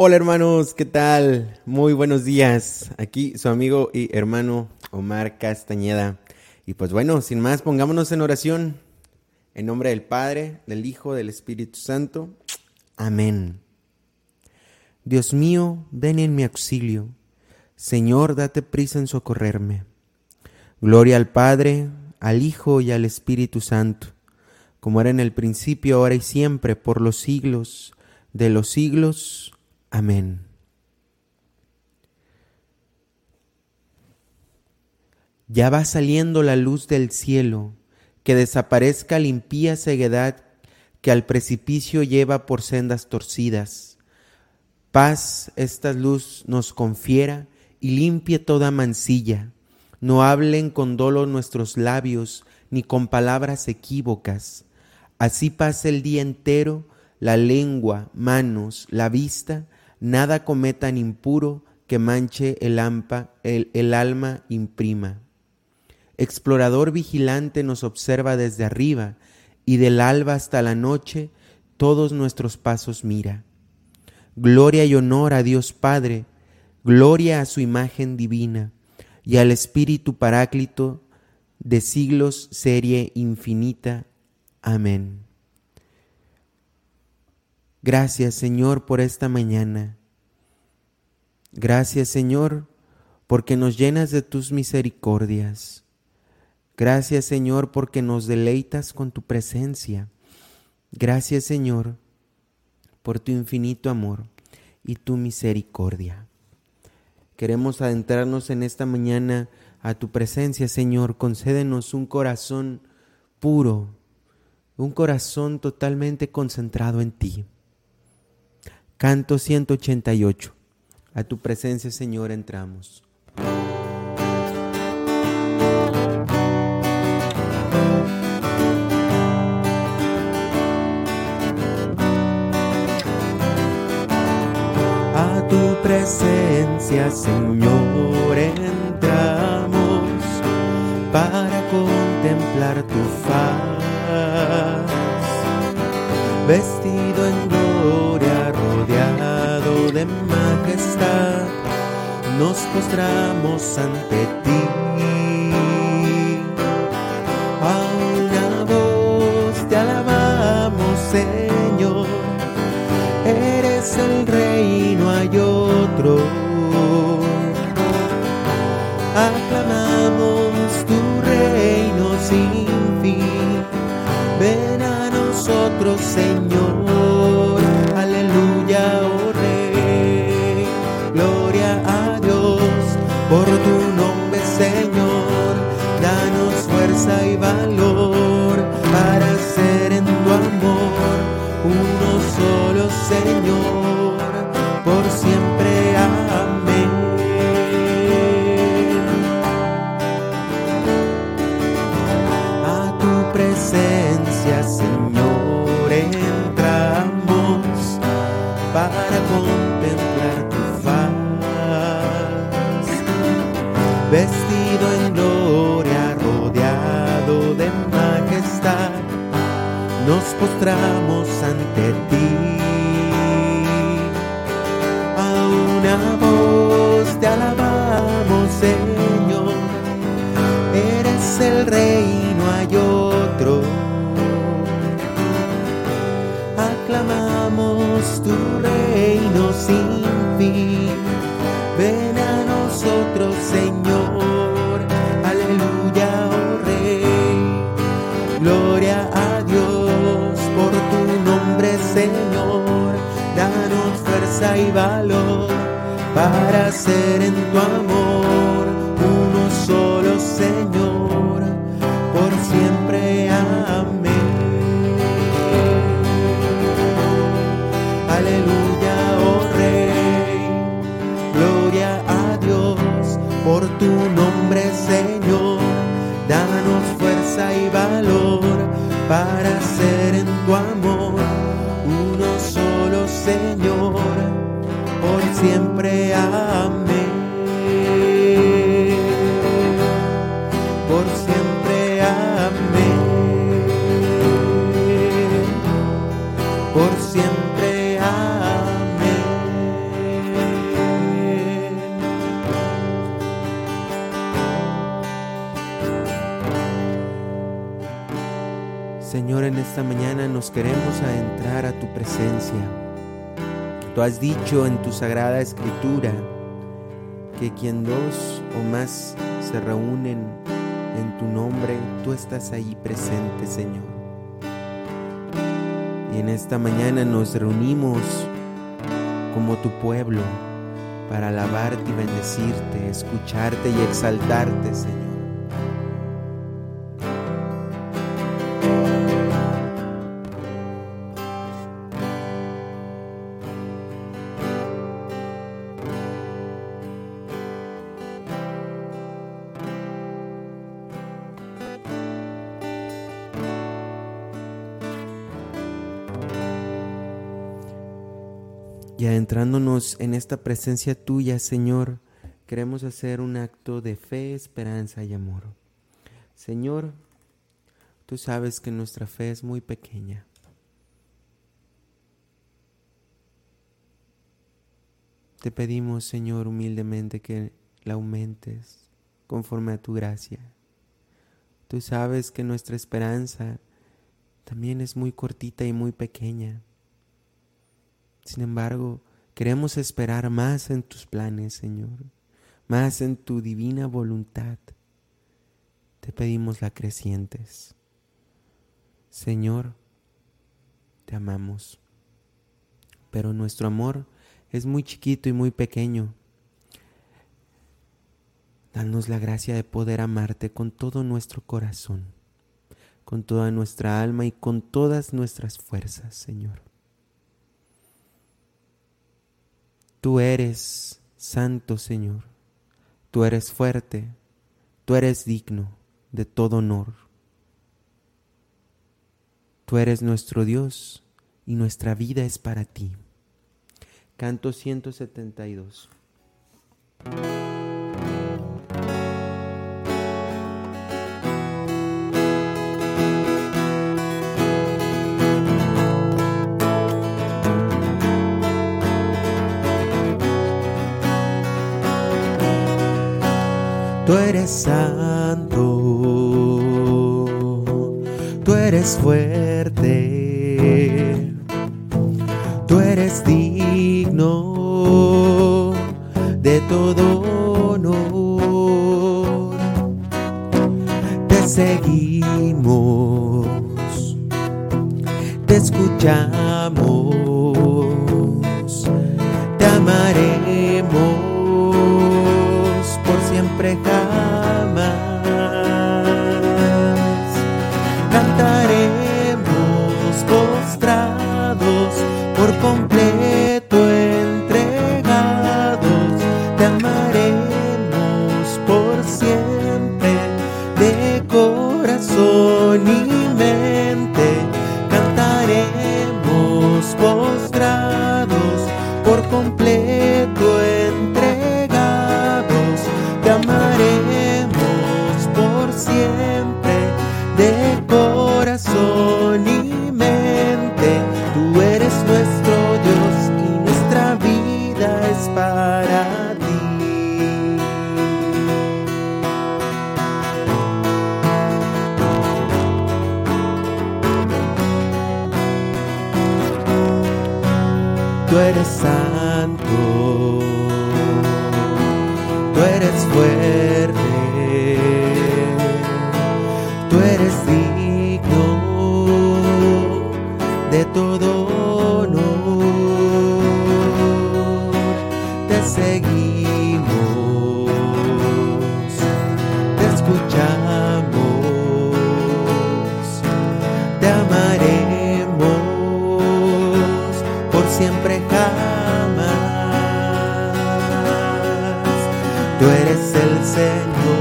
Hola hermanos, ¿qué tal? Muy buenos días. Aquí su amigo y hermano Omar Castañeda. Y pues bueno, sin más, pongámonos en oración. En nombre del Padre, del Hijo, del Espíritu Santo. Amén. Dios mío, ven en mi auxilio. Señor, date prisa en socorrerme. Gloria al Padre, al Hijo y al Espíritu Santo, como era en el principio, ahora y siempre, por los siglos de los siglos. Amén. Ya va saliendo la luz del cielo, que desaparezca la impía ceguedad que al precipicio lleva por sendas torcidas. Paz esta luz nos confiera y limpie toda mancilla. No hablen con dolo nuestros labios, ni con palabras equívocas. Así pase el día entero, la lengua, manos, la vista, nada cometan impuro que manche el, el, el alma imprima. Explorador vigilante nos observa desde arriba, y del alba hasta la noche todos nuestros pasos mira. Gloria y honor a Dios Padre, gloria a su imagen divina, y al Espíritu Paráclito, de siglos serie infinita. Amén. Gracias Señor por esta mañana. Gracias Señor porque nos llenas de tus misericordias. Gracias Señor porque nos deleitas con tu presencia. Gracias Señor por tu infinito amor y tu misericordia. Queremos adentrarnos en esta mañana a tu presencia, Señor. Concédenos un corazón puro, un corazón totalmente concentrado en ti. Canto 188. A tu presencia, Señor, entramos. presencia, Señor, nos postramos ante vestido nombre, esta mañana nos queremos adentrar a tu presencia. Tú has dicho en tu sagrada escritura que quien dos o más se reúnen en tu nombre, tú estás ahí presente, Señor. Y en esta mañana nos reunimos como tu pueblo para alabarte y bendecirte, escucharte y exaltarte, Señor. Adentrándonos en esta presencia tuya, Señor, queremos hacer un acto de fe, esperanza y amor. Señor, tú sabes que nuestra fe es muy pequeña. Te pedimos, Señor, humildemente que la aumentes conforme a tu gracia. Tú sabes que nuestra esperanza también es muy cortita y muy pequeña. Sin embargo, queremos esperar más en tus planes, Señor, más en tu divina voluntad. Te pedimos la crecientes. Señor, te amamos, pero nuestro amor es muy chiquito y muy pequeño. Danos la gracia de poder amarte con todo nuestro corazón, con toda nuestra alma y con todas nuestras fuerzas, Señor. Tú eres santo, Señor. Tú eres fuerte. Tú eres digno de todo honor. Tú eres nuestro Dios y nuestra vida es para ti. Canto 172. Tú eres santo, tú eres fuerte, tú eres digno de todo honor. Te seguimos, te escuchamos, te amaremos Tú eres el Señor,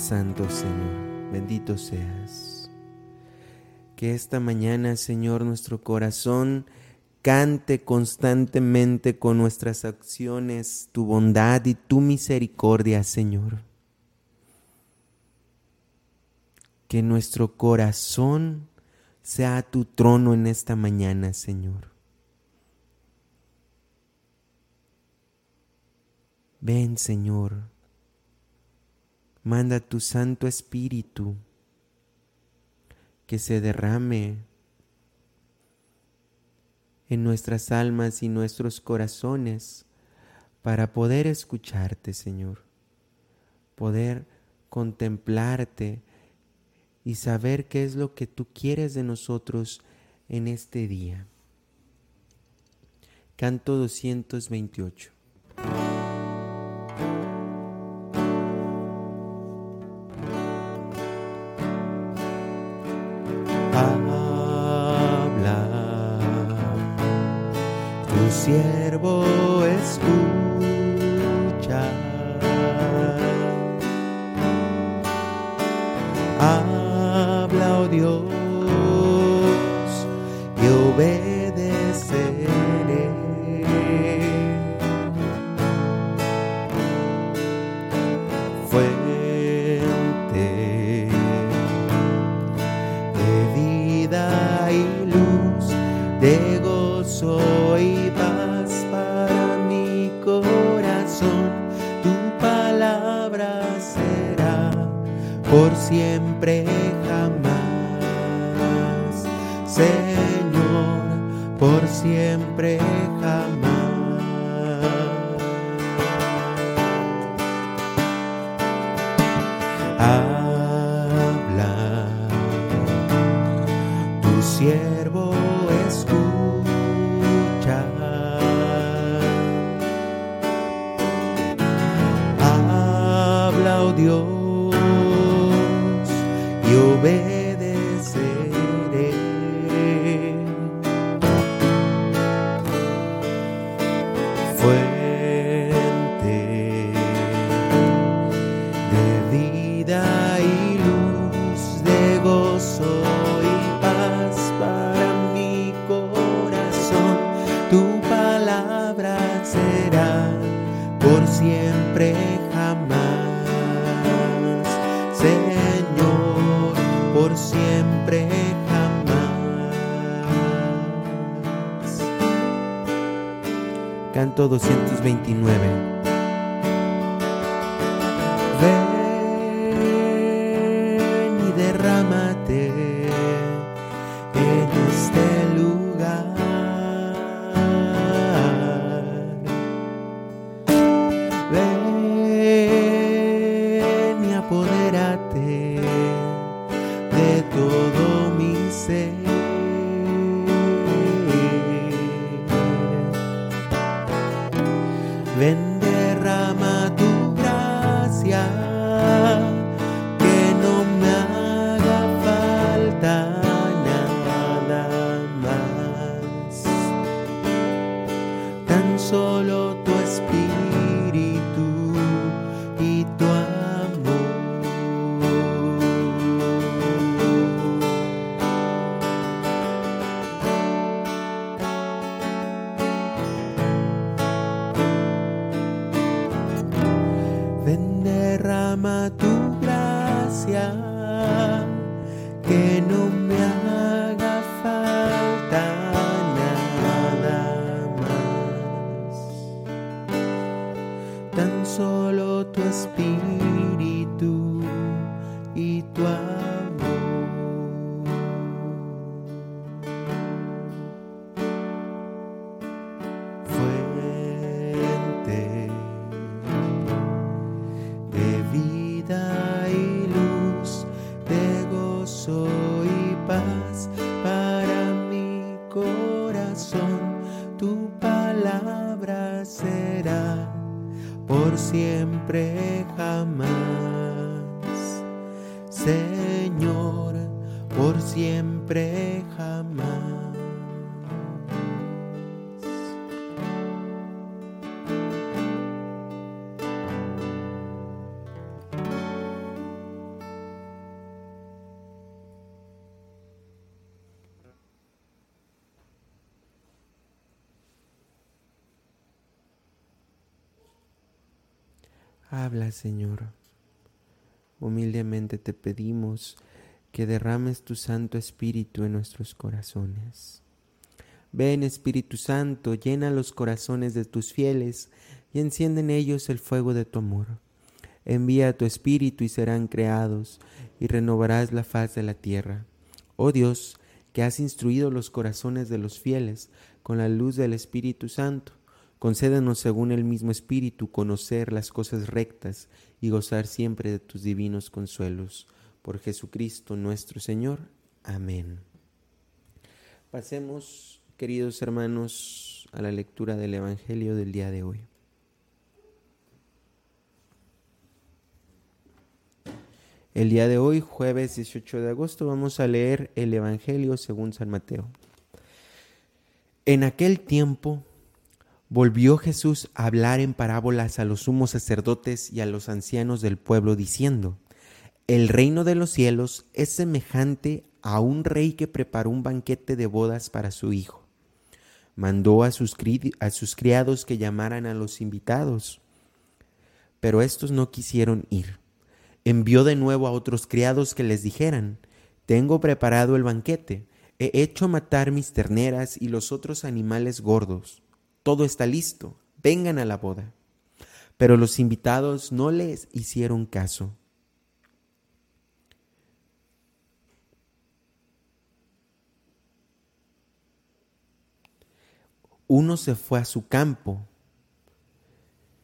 santo, Señor. Bendito seas. Que esta mañana, Señor, nuestro corazón cante constantemente con nuestras acciones tu bondad y tu misericordia, Señor. Que nuestro corazón sea tu trono en esta mañana, Señor. Ven, Señor, manda tu Santo Espíritu que se derrame en nuestras almas y nuestros corazones para poder escucharte, Señor, poder contemplarte y saber qué es lo que tú quieres de nosotros en este día. Canto 228. Y 19 Habla, Señor. Humildemente te pedimos que derrames tu Santo Espíritu en nuestros corazones. Ven, Espíritu Santo, llena los corazones de tus fieles y enciende en ellos el fuego de tu amor. Envía tu Espíritu y serán creados, y renovarás la faz de la tierra. Oh Dios, que has instruido los corazones de los fieles con la luz del Espíritu Santo, Concédenos según el mismo Espíritu conocer las cosas rectas y gozar siempre de tus divinos consuelos. Por Jesucristo nuestro Señor. Amén. Pasemos, queridos hermanos, a la lectura del Evangelio del día de hoy. El día de hoy, jueves 18 de agosto, vamos a leer el Evangelio según San Mateo. En aquel tiempo volvió Jesús a hablar en parábolas a los sumos sacerdotes y a los ancianos del pueblo, diciendo, El reino de los cielos es semejante a un rey que preparó un banquete de bodas para su hijo. Mandó a sus, criados que llamaran a los invitados, pero estos no quisieron ir. Envió de nuevo a otros criados que les dijeran, Tengo preparado el banquete, he hecho matar mis terneras y los otros animales gordos todo está listo, vengan a la boda. Pero los invitados no les hicieron caso. Uno se fue a su campo,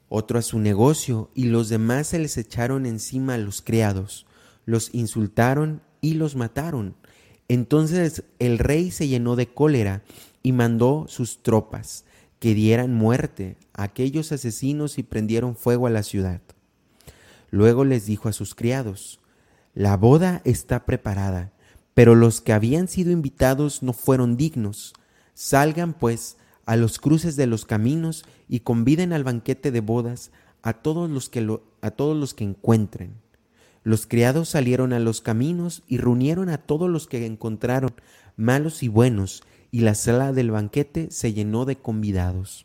otro a su negocio, y los demás se les echaron encima a los criados, los insultaron y los mataron. Entonces el rey se llenó de cólera y mandó sus tropas que dieran muerte a aquellos asesinos y prendieron fuego a la ciudad. Luego les dijo a sus criados, La boda está preparada, pero los que habían sido invitados no fueron dignos. Salgan, pues, a los cruces de los caminos y conviden al banquete de bodas a todos los que, lo, a todos los que encuentren. Los criados salieron a los caminos y reunieron a todos los que encontraron, malos y buenos, y la sala del banquete se llenó de convidados.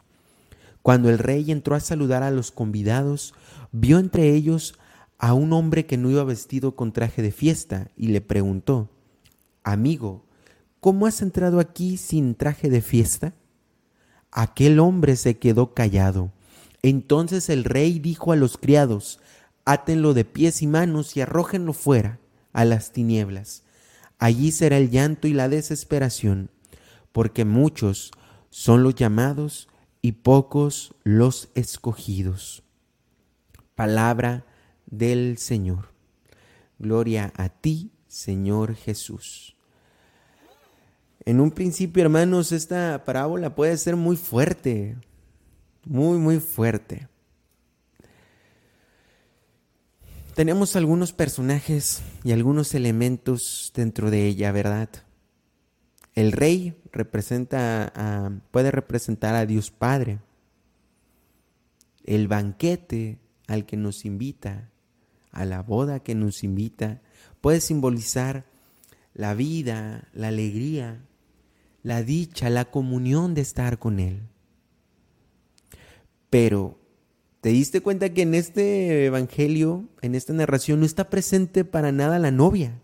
Cuando el rey entró a saludar a los convidados, vio entre ellos a un hombre que no iba vestido con traje de fiesta y le preguntó, Amigo, ¿cómo has entrado aquí sin traje de fiesta? Aquel hombre se quedó callado. Entonces el rey dijo a los criados, Átenlo de pies y manos y arrójenlo fuera, a las tinieblas. Allí será el llanto y la desesperación porque muchos son los llamados y pocos los escogidos. Palabra del Señor. Gloria a ti, Señor Jesús. En un principio, hermanos, esta parábola puede ser muy fuerte, muy, muy fuerte. Tenemos algunos personajes y algunos elementos dentro de ella, ¿verdad? El rey representa puede representar a Dios Padre. El banquete al que nos invita, a la boda que nos invita, puede simbolizar la vida, la alegría, la dicha, la comunión de estar con Él. Pero, ¿te diste cuenta que en este Evangelio, en esta narración, no está presente para nada la novia?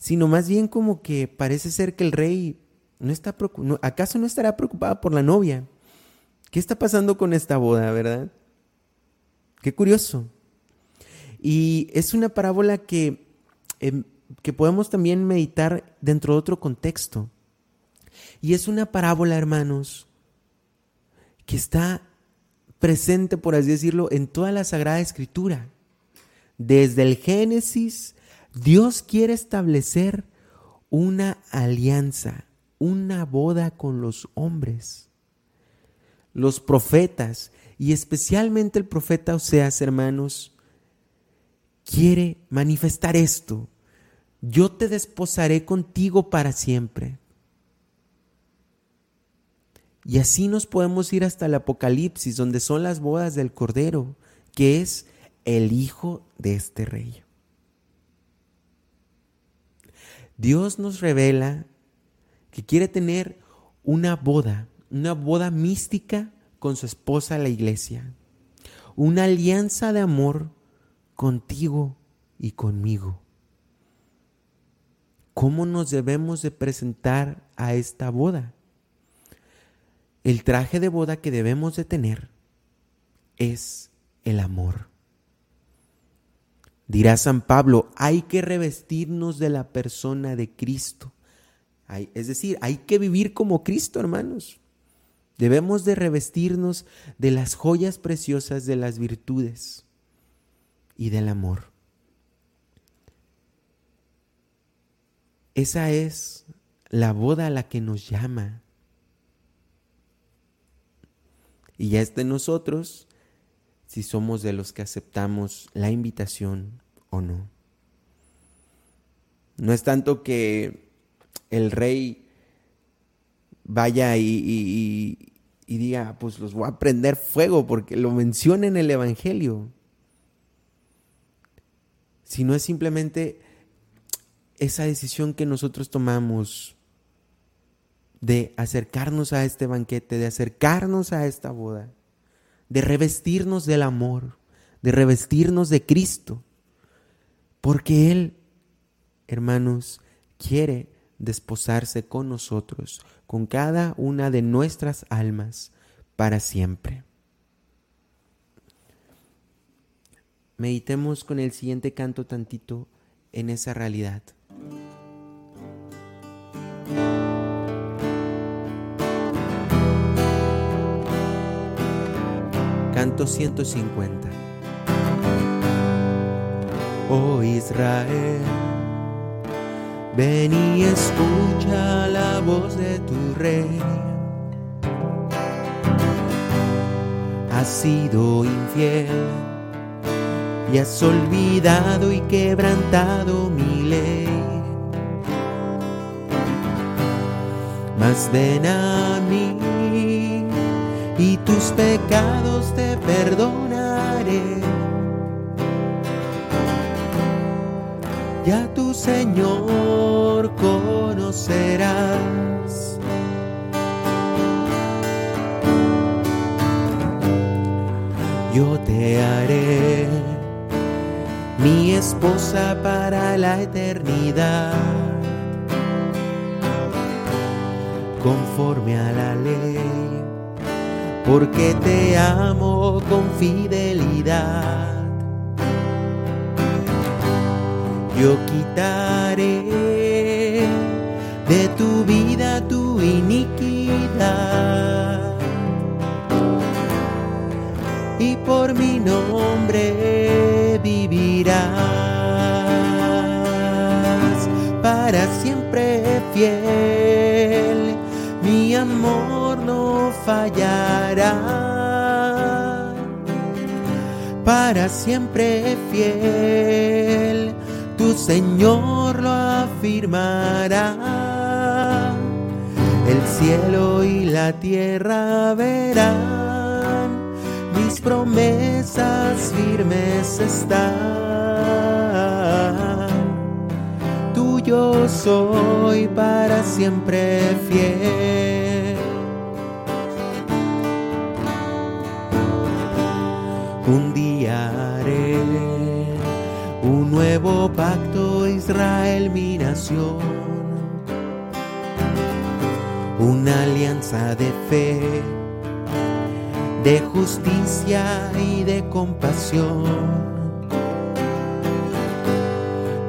sino más bien como que parece ser que el rey no está acaso no estará preocupado por la novia. ¿Qué está pasando con esta boda, verdad? Qué curioso. Y es una parábola que, em, que podemos también meditar dentro de otro contexto. Y es una parábola, hermanos, que está presente, por así decirlo, en toda la Sagrada Escritura. Desde el Génesis Dios quiere establecer una alianza, una boda con los hombres. Los profetas, y especialmente el profeta Oseas, hermanos, quiere manifestar esto. Yo te desposaré contigo para siempre. Y así nos podemos ir hasta el Apocalipsis, donde son las bodas del Cordero, que es el hijo de este rey. Dios nos revela que quiere tener una boda, una boda mística con su esposa la iglesia. una alianza de amor contigo y conmigo. ¿Cómo nos debemos de presentar a esta boda? El traje de boda que debemos de tener es el amor. Dirá San Pablo, hay que revestirnos de la persona de Cristo. Es decir, hay que vivir como Cristo, hermanos. Debemos de revestirnos de las joyas preciosas de las virtudes y del amor. Esa es la boda a la que nos llama. Y ya está en nosotros si somos de los que aceptamos la invitación o no. No es tanto que el rey vaya y, diga, pues los voy a prender fuego porque lo menciona en el Evangelio, sino es simplemente esa decisión que nosotros tomamos de acercarnos a este banquete, de acercarnos a esta boda de revestirnos del amor, de revestirnos de Cristo, porque Él, hermanos, quiere desposarse con nosotros, con cada una de nuestras almas, para siempre. Meditemos con el siguiente canto tantito en esa realidad. Canto 150. Oh Israel, ven y escucha la voz de tu rey. Has sido infiel y has olvidado y quebrantado mi ley. Mas ven a mí y tus pecados te perdonaré. Ya tu Señor conocerás. Yo te haré mi esposa para la eternidad, conforme a la ley porque te amo con fidelidad. Yo quitaré de tu vida tu iniquidad y por mi nombre vivirás para siempre fiel, mi amor no fallará. Para siempre fiel, Señor lo afirmará. El cielo y la tierra verán, mis promesas firmes están. Tuyo soy para siempre fiel. Nuevo pacto, Israel mi nación, una alianza de fe, de justicia y de compasión.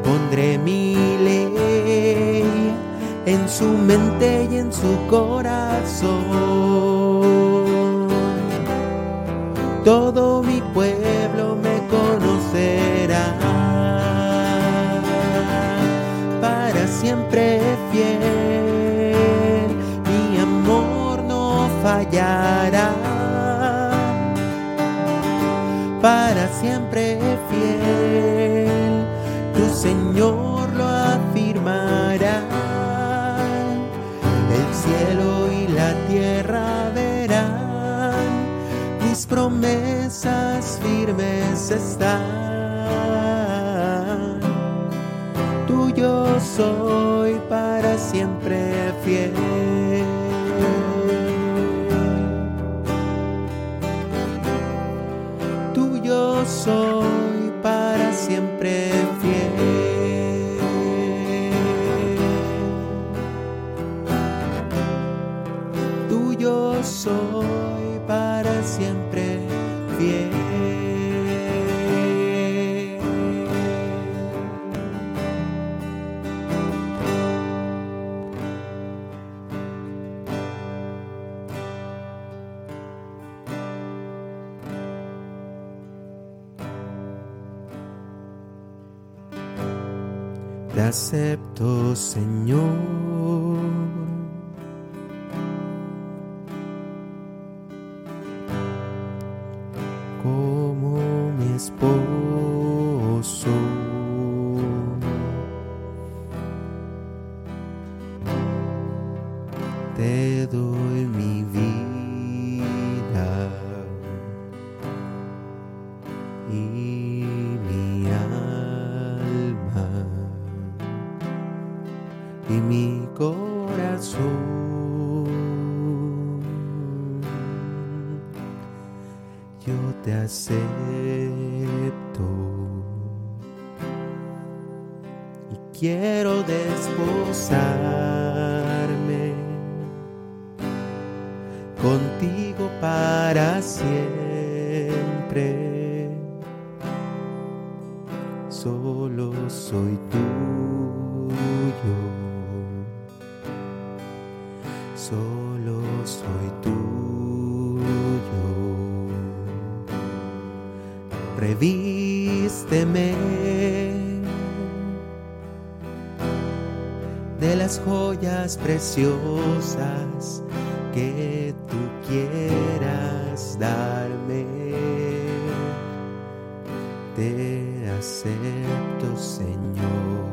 Pondré mi ley en su mente y en su corazón todo mi pueblo me conocerá. Cielo y la tierra promesas firmes están. Tuyo soy para siempre fiel. yo acepto, Señor. Como mi esposo. Te doy mi vida quiero desposarme contigo para siempre. Preciosas que tú quieras darme. Te acepto, Señor.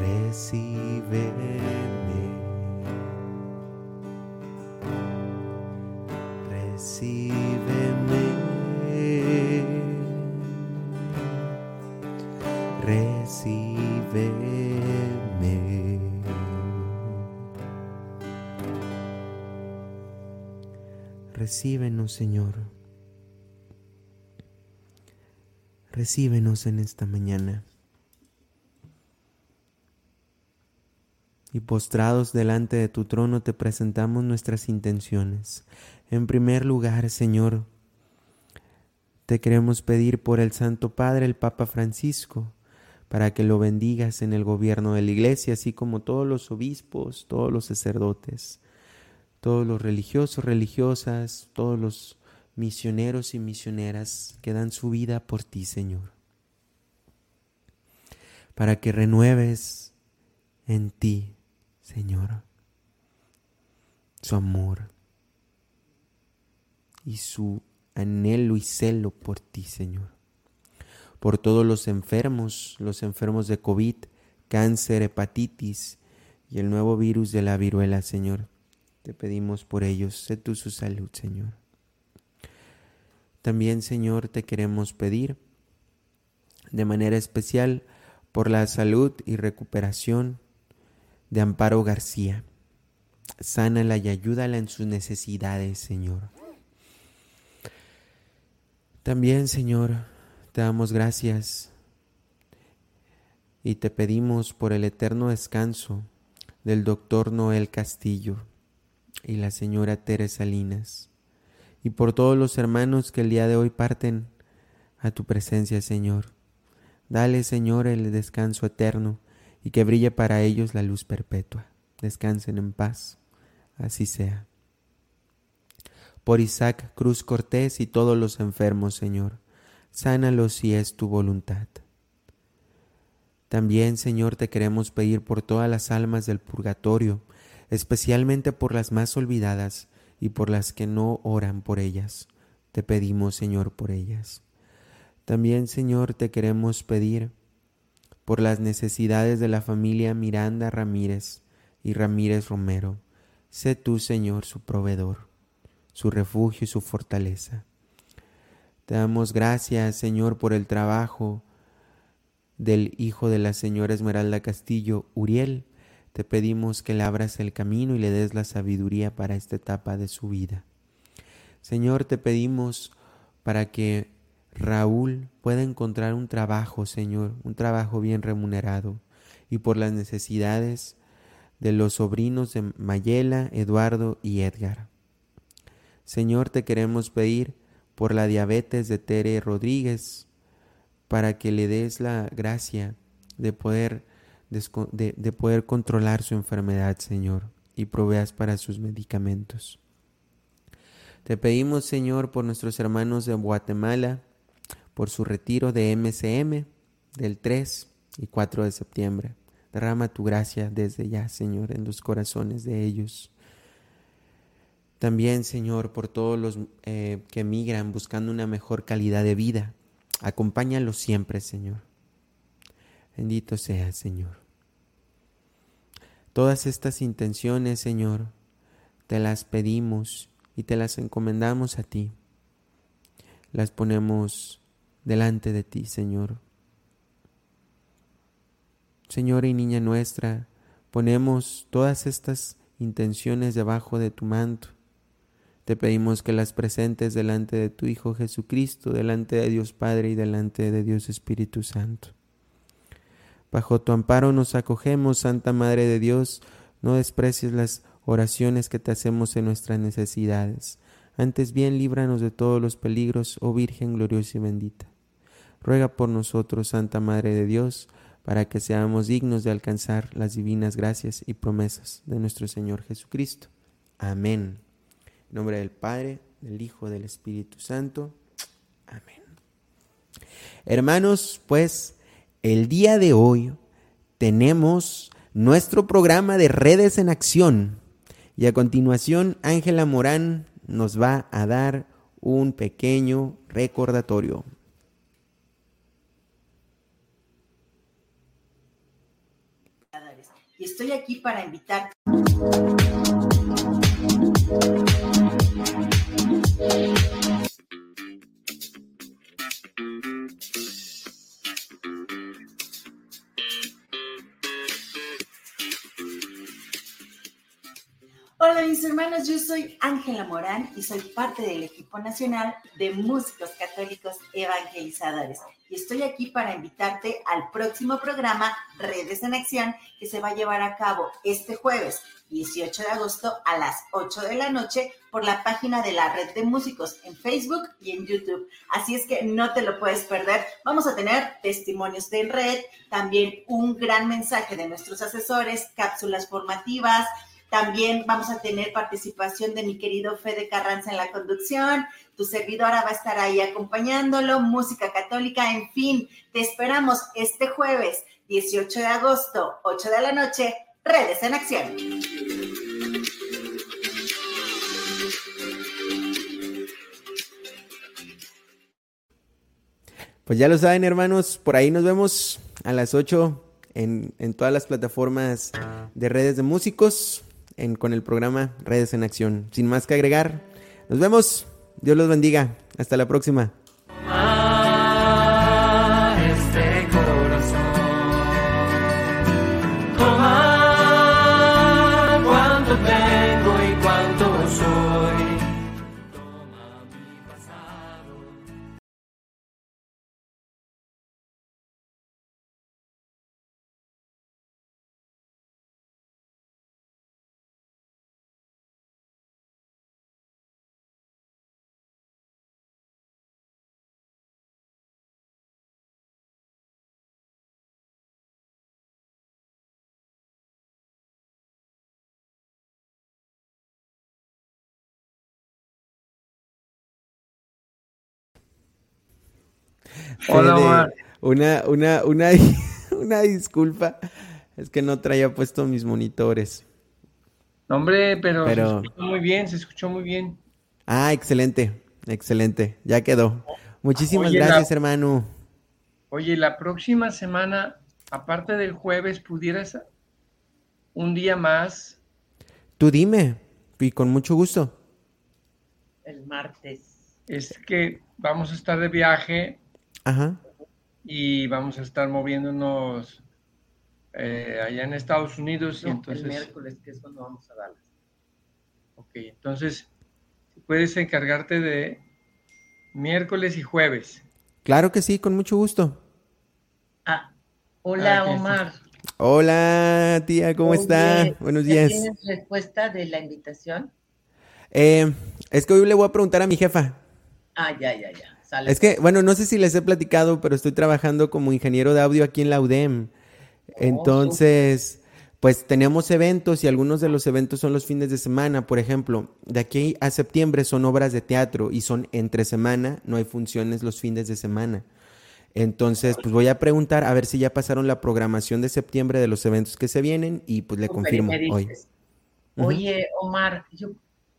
Recíbeme. Recíbenos, Señor. Recíbenos en esta mañana. Y postrados delante de tu trono te presentamos nuestras intenciones. En primer lugar, Señor, te queremos pedir por el Santo Padre, el Papa Francisco, para que lo bendigas en el gobierno de la iglesia, así como todos los obispos, todos los sacerdotes, todos los religiosos, religiosas, todos los misioneros y misioneras que dan su vida por ti, Señor. Para que renueves en ti, Señor, su amor y su anhelo y celo por ti, Señor. Por todos los enfermos, los enfermos de COVID, cáncer, hepatitis y el nuevo virus de la viruela, Señor. Te pedimos por ellos, sé tú su salud, Señor. También, Señor, te queremos pedir de manera especial por la salud y recuperación de Amparo García. Sánala y ayúdala en sus necesidades, Señor. También, Señor, te damos gracias y te pedimos por el eterno descanso del doctor Noel Castillo y la señora Teresa Salinas y por todos los hermanos que el día de hoy parten a tu presencia, Señor. Dale, Señor, el descanso eterno y que brille para ellos la luz perpetua. Descansen en paz. Así sea. Por Isaac Cruz Cortés y todos los enfermos, Señor, sánalos si es tu voluntad. También, Señor, te queremos pedir por todas las almas del purgatorio, especialmente por las más olvidadas y por las que no oran por ellas. Te pedimos, Señor, por ellas. También, Señor, te queremos pedir por las necesidades de la familia Miranda Ramírez y Ramírez Romero. Sé tú, Señor, su proveedor, su refugio y su fortaleza. Te damos gracias, Señor, por el trabajo del hijo de la señora Esmeralda Castillo, Uriel. Te pedimos que le abras el camino y le des la sabiduría para esta etapa de su vida. Señor, te pedimos para que Raúl pueda encontrar un trabajo, Señor, un trabajo bien remunerado y por las necesidades de los sobrinos de Mayela, Eduardo y Edgar. Señor, te queremos pedir por la diabetes de Tere Rodríguez, para que le des la gracia de poder, de, poder controlar su enfermedad, Señor, y proveas para sus medicamentos. Te pedimos, Señor, por nuestros hermanos de Guatemala, por su retiro de MCM del 3 y 4 de septiembre. Derrama tu gracia desde ya, Señor, en los corazones de ellos. También, Señor, por todos los eh, que emigran buscando una mejor calidad de vida. Acompáñalos siempre, Señor. Bendito sea, Señor. Todas estas intenciones, Señor, te las pedimos y te las encomendamos a ti. Las ponemos delante de ti, Señor. Señor y niña nuestra, ponemos todas estas intenciones debajo de tu manto. Te pedimos que las presentes delante de tu Hijo Jesucristo, delante de Dios Padre y delante de Dios Espíritu Santo. Bajo tu amparo nos acogemos, Santa Madre de Dios, no desprecies las oraciones que te hacemos en nuestras necesidades. Antes bien, líbranos de todos los peligros, oh Virgen gloriosa y bendita. Ruega por nosotros, Santa Madre de Dios, para que seamos dignos de alcanzar las divinas gracias y promesas de nuestro Señor Jesucristo. Amén. En nombre del Padre, del Hijo, del Espíritu Santo. Amén. Hermanos, pues el día de hoy tenemos nuestro programa de redes en acción y a continuación Ángela Morán nos va a dar un pequeño recordatorio. y estoy aquí para invitar. Mis hermanos, yo soy Ángela Morán y soy parte del equipo nacional de músicos católicos evangelizadores. Y estoy aquí para invitarte al próximo programa Redes en Acción que se va a llevar a cabo este jueves 18 de agosto a las 8 de la noche por la página de la red de músicos en Facebook y en YouTube. Así es que no te lo puedes perder. Vamos a tener testimonios de red, también un gran mensaje de nuestros asesores, cápsulas formativas, también vamos a tener participación de mi querido Fede Carranza en la conducción. Tu servidora va a estar ahí acompañándolo, música católica, en fin, te esperamos este jueves 18 de agosto, 8 de la noche, Redes en Acción. Pues ya lo saben, hermanos, por ahí nos vemos a las 8 en, en todas las plataformas de redes de músicos con el programa Redes en Acción. Sin más que agregar, nos vemos. Dios los bendiga. Hasta la próxima. Hola, Una, una, una, una disculpa. Es que no traía puesto mis monitores. hombre, pero, se escuchó muy bien, se escuchó muy bien. Ah, excelente, excelente. Ya quedó. Muchísimas gracias, hermano. Oye, la próxima semana, aparte del jueves, ¿pudieras un día más? Tú dime, y con mucho gusto. El martes. Es que vamos a estar de viaje Ajá. Y vamos a estar moviéndonos eh, allá en Estados Unidos. y entonces... El miércoles, que es cuando vamos a Dallas. Ok, entonces, puedes encargarte de miércoles y jueves. Claro que sí, con mucho gusto. Ah, hola ah, Omar. Hola, tía, ¿cómo está? Buenos días. ¿Tienes respuesta de la invitación? Eh, es que hoy le voy a preguntar a mi jefa. Ah, ya, ya, ya. Es que, bueno, no sé si les he platicado, pero estoy trabajando como ingeniero de audio aquí en la UDEM. Oh, Entonces, pues tenemos eventos y algunos de los eventos son los fines de semana. Por ejemplo, de aquí a septiembre son obras de teatro y son entre semana, no hay funciones los fines de semana. Entonces, pues voy a preguntar a ver si ya pasaron la programación de septiembre de los eventos que se vienen y pues le confirmo hoy. Oye, Omar,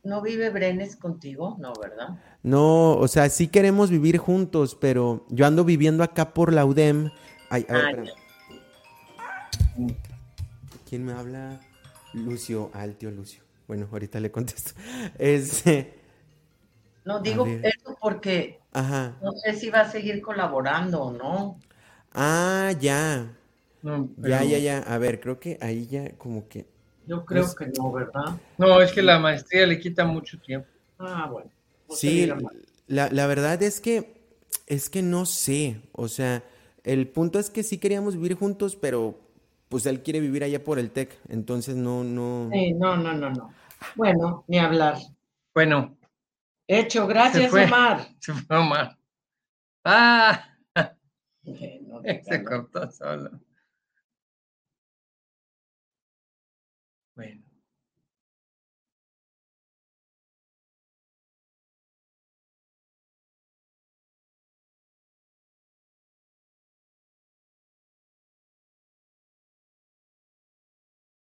¿no vive Brenes contigo? No, ¿verdad? No, o sea, sí queremos vivir juntos, pero yo ando viviendo acá por la UDEM. Ay, a ver, ah, ¿Quién me habla? Lucio, ah, el tío Lucio. Bueno, ahorita le contesto. Este, no, digo eso porque no sé si va a seguir colaborando o no. Ah, ya. Ya, ya, ya. A ver, creo que ahí ya como que... Yo creo que no, ¿verdad? No, es que la maestría le quita mucho tiempo. Ah, bueno. sí, la, la verdad es que es que no sé. O sea, el punto es que sí queríamos vivir juntos, pero pues él quiere vivir allá por el TEC. Entonces no, no. Sí, no, no, no, no. Bueno, ni hablar. Bueno, Hecho, gracias, Omar. Se fue Omar. Ah, se cortó solo.